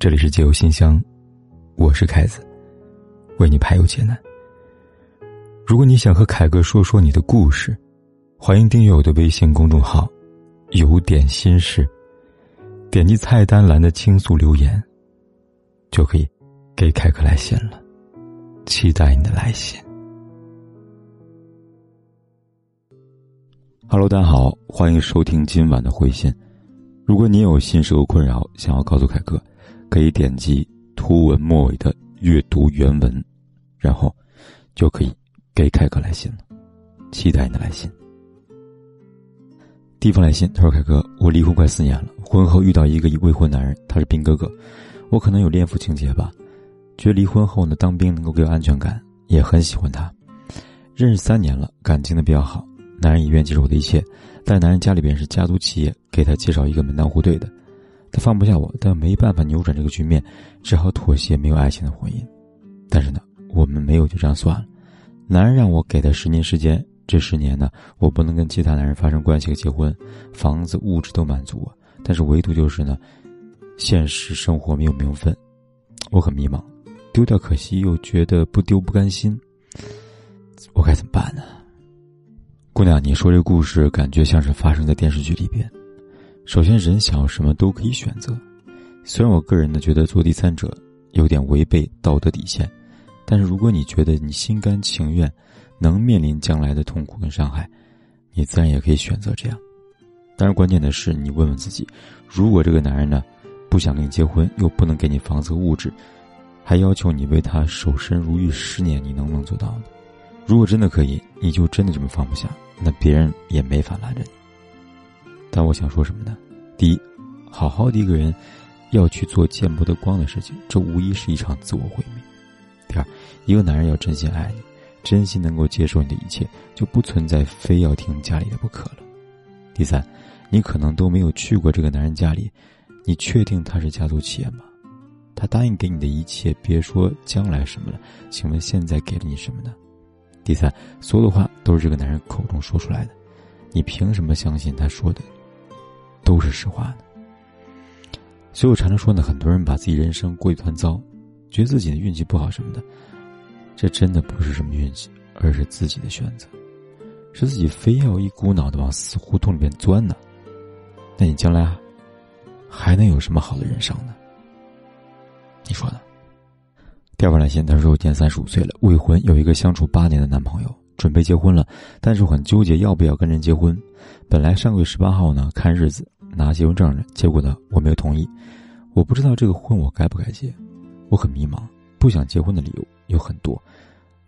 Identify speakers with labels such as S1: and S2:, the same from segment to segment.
S1: 这里是解忧信箱，我是凯子，为你排忧解难。如果你想和凯哥说说你的故事，欢迎订阅我的微信公众号“有点心事”，点击菜单栏的倾诉留言，就可以给凯哥来信了。期待你的来信。Hello，大家好，欢迎收听今晚的回信。如果你有心事和困扰，想要告诉凯哥。可以点击图文末尾的阅读原文，然后就可以给凯哥来信了。期待你的来信。地方来信，他说：“凯哥，我离婚快四年了，婚后遇到一个未婚男人，他是兵哥哥，我可能有恋父情节吧，觉得离婚后呢，当兵能够给我安全感，也很喜欢他。认识三年了，感情的比较好，男人也愿意接受我的一切，但男人家里边是家族企业，给他介绍一个门当户对的。”他放不下我，但没办法扭转这个局面，只好妥协没有爱情的婚姻。但是呢，我们没有就这样算了。男人让我给他十年时间，这十年呢，我不能跟其他男人发生关系和结婚，房子、物质都满足我，但是唯独就是呢，现实生活没有名分，我很迷茫，丢掉可惜，又觉得不丢不甘心，我该怎么办呢？姑娘，你说这故事感觉像是发生在电视剧里边。首先，人想要什么都可以选择。虽然我个人呢觉得做第三者有点违背道德底线，但是如果你觉得你心甘情愿，能面临将来的痛苦跟伤害，你自然也可以选择这样。但是关键的是，你问问自己：如果这个男人呢不想跟你结婚，又不能给你房子和物质，还要求你为他守身如玉十年，你能不能做到呢？如果真的可以，你就真的这么放不下，那别人也没法拦着你。但我想说什么呢？第一，好好的一个人，要去做见不得光的事情，这无疑是一场自我毁灭。第二，一个男人要真心爱你，真心能够接受你的一切，就不存在非要听家里的不可了。第三，你可能都没有去过这个男人家里，你确定他是家族企业吗？他答应给你的一切，别说将来什么了，请问现在给了你什么呢？第三，所有的话都是这个男人口中说出来的，你凭什么相信他说的？都是实话呢。所以我常常说呢，很多人把自己人生过一团糟，觉得自己的运气不好什么的，这真的不是什么运气，而是自己的选择，是自己非要一股脑的往死胡同里面钻呢。那你将来还能有什么好的人生呢？你说呢？第二位来信，他说：“我今年三十五岁了，未婚，有一个相处八年的男朋友。”准备结婚了，但是我很纠结要不要跟人结婚。本来上个月十八号呢看日子拿结婚证呢，结果呢我没有同意。我不知道这个婚我该不该结，我很迷茫。不想结婚的理由有很多。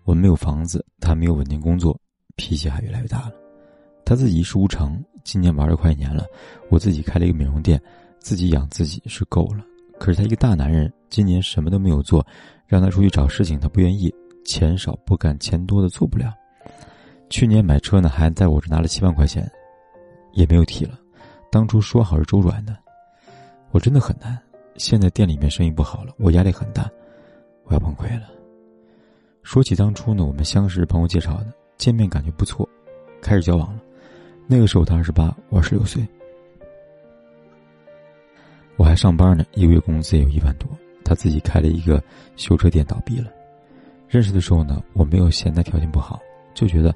S1: 我们没有房子，他没有稳定工作，脾气还越来越大了。他自己一事无成，今年玩了快一年了。我自己开了一个美容店，自己养自己是够了。可是他一个大男人，今年什么都没有做，让他出去找事情他不愿意，钱少不干，钱多的做不了。去年买车呢，还在我这拿了七万块钱，也没有提了。当初说好是周转的，我真的很难。现在店里面生意不好了，我压力很大，我要崩溃了。说起当初呢，我们相识朋友介绍的，见面感觉不错，开始交往了。那个时候他二十八，我二十六岁，我还上班呢，一个月工资也有一万多。他自己开了一个修车店，倒闭了。认识的时候呢，我没有嫌他条件不好，就觉得。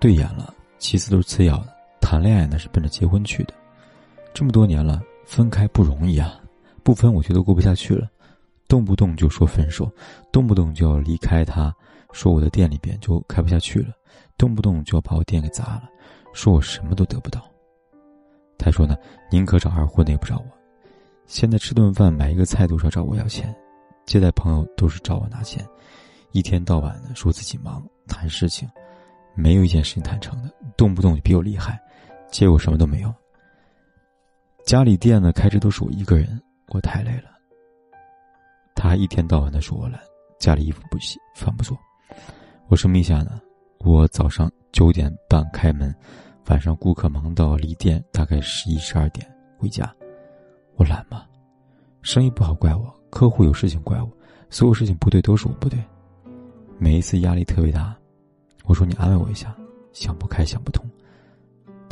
S1: 对眼了，其次都是次要的。谈恋爱那是奔着结婚去的，这么多年了，分开不容易啊！不分，我觉得过不下去了，动不动就说分手，动不动就要离开他，说我的店里边就开不下去了，动不动就要把我店给砸了，说我什么都得不到。他说呢，宁可找二婚的也不找我。现在吃顿饭、买一个菜都是要找我要钱，接待朋友都是找我拿钱，一天到晚的说自己忙，谈事情。没有一件事情谈成的，动不动就比我厉害，结果什么都没有。家里店呢开支都是我一个人，我太累了。他一天到晚的说我懒，家里衣服不洗，饭不做。我什么一下呢？我早上九点半开门，晚上顾客忙到离店大概十一十二点回家，我懒吗？生意不好怪我，客户有事情怪我，所有事情不对都是我不对，每一次压力特别大。我说你安慰我一下，想不开想不通。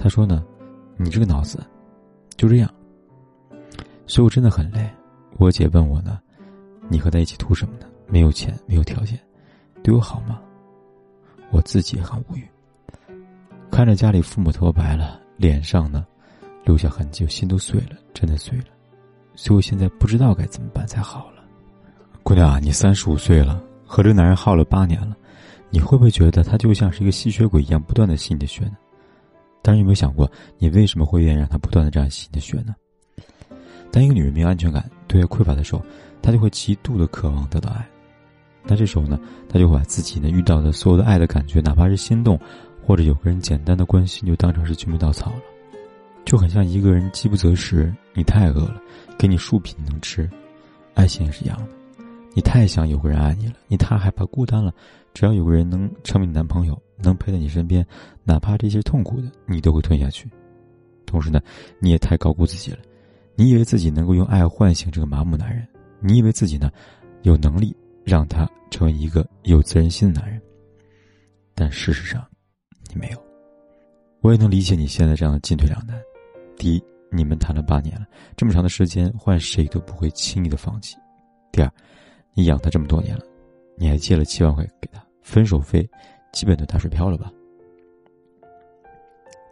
S1: 他说呢，你这个脑子就这样。所以我真的很累，我姐问我呢，你和他一起图什么呢？没有钱，没有条件，对我好吗？我自己很无语。看着家里父母头发白了，脸上呢，留下痕迹，心都碎了，真的碎了。所以我现在不知道该怎么办才好了。姑娘啊，你三十五岁了，和这男人耗了八年了，你会不会觉得他就像是一个吸血鬼一样，不断的吸你的血呢？但是有没有想过，你为什么会愿意让他不断的这样吸你的血呢？当一个女人没有安全感、对爱匮乏的时候，她就会极度的渴望得到爱。那这时候呢，她就会把自己呢遇到的所有的爱的感觉，哪怕是心动，或者有个人简单的关心，就当成是救命稻草了。就很像一个人饥不择食，你太饿了，给你树皮能吃，爱情也是一样的。你太想有个人爱你了，你太害怕孤单了，只要有个人能成为你男朋友，能陪在你身边，哪怕这些痛苦的，你都会吞下去。同时呢，你也太高估自己了，你以为自己能够用爱唤醒这个麻木男人，你以为自己呢，有能力让他成为一个有责任心的男人，但事实上，你没有。我也能理解你现在这样的进退两难。第一，你们谈了八年了，这么长的时间，换谁都不会轻易的放弃。第二，你养他这么多年了，你还借了七万块给他，分手费基本都打水漂了吧？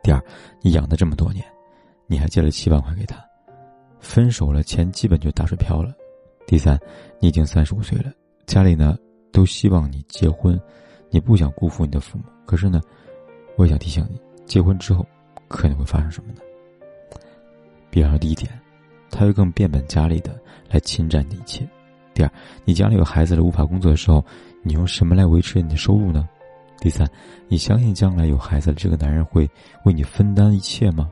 S1: 第二，你养他这么多年，你还借了七万块给他，分手了钱基本就打水漂了。第三，你已经三十五岁了，家里呢都希望你结婚，你不想辜负你的父母，可是呢，我也想提醒你，结婚之后可能会发生什么呢？比方说，第一点，他会更变本加厉的来侵占你一切；第二，你将来有孩子了无法工作的时候，你用什么来维持你的收入呢？第三，你相信将来有孩子的这个男人会为你分担一切吗？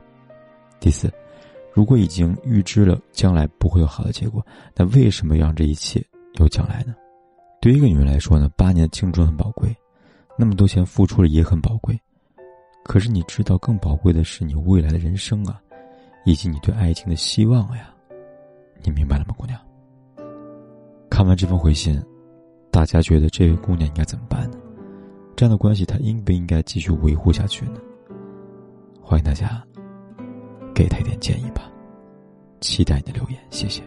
S1: 第四，如果已经预知了将来不会有好的结果，那为什么要让这一切有将来呢？对于一个女人来说呢，八年的青春很宝贵，那么多钱付出了也很宝贵，可是你知道更宝贵的是你未来的人生啊。以及你对爱情的希望呀，你明白了吗，姑娘？看完这封回信，大家觉得这位姑娘应该怎么办呢？这样的关系，她应不应该继续维护下去呢？欢迎大家给她一点建议吧，期待你的留言，谢谢。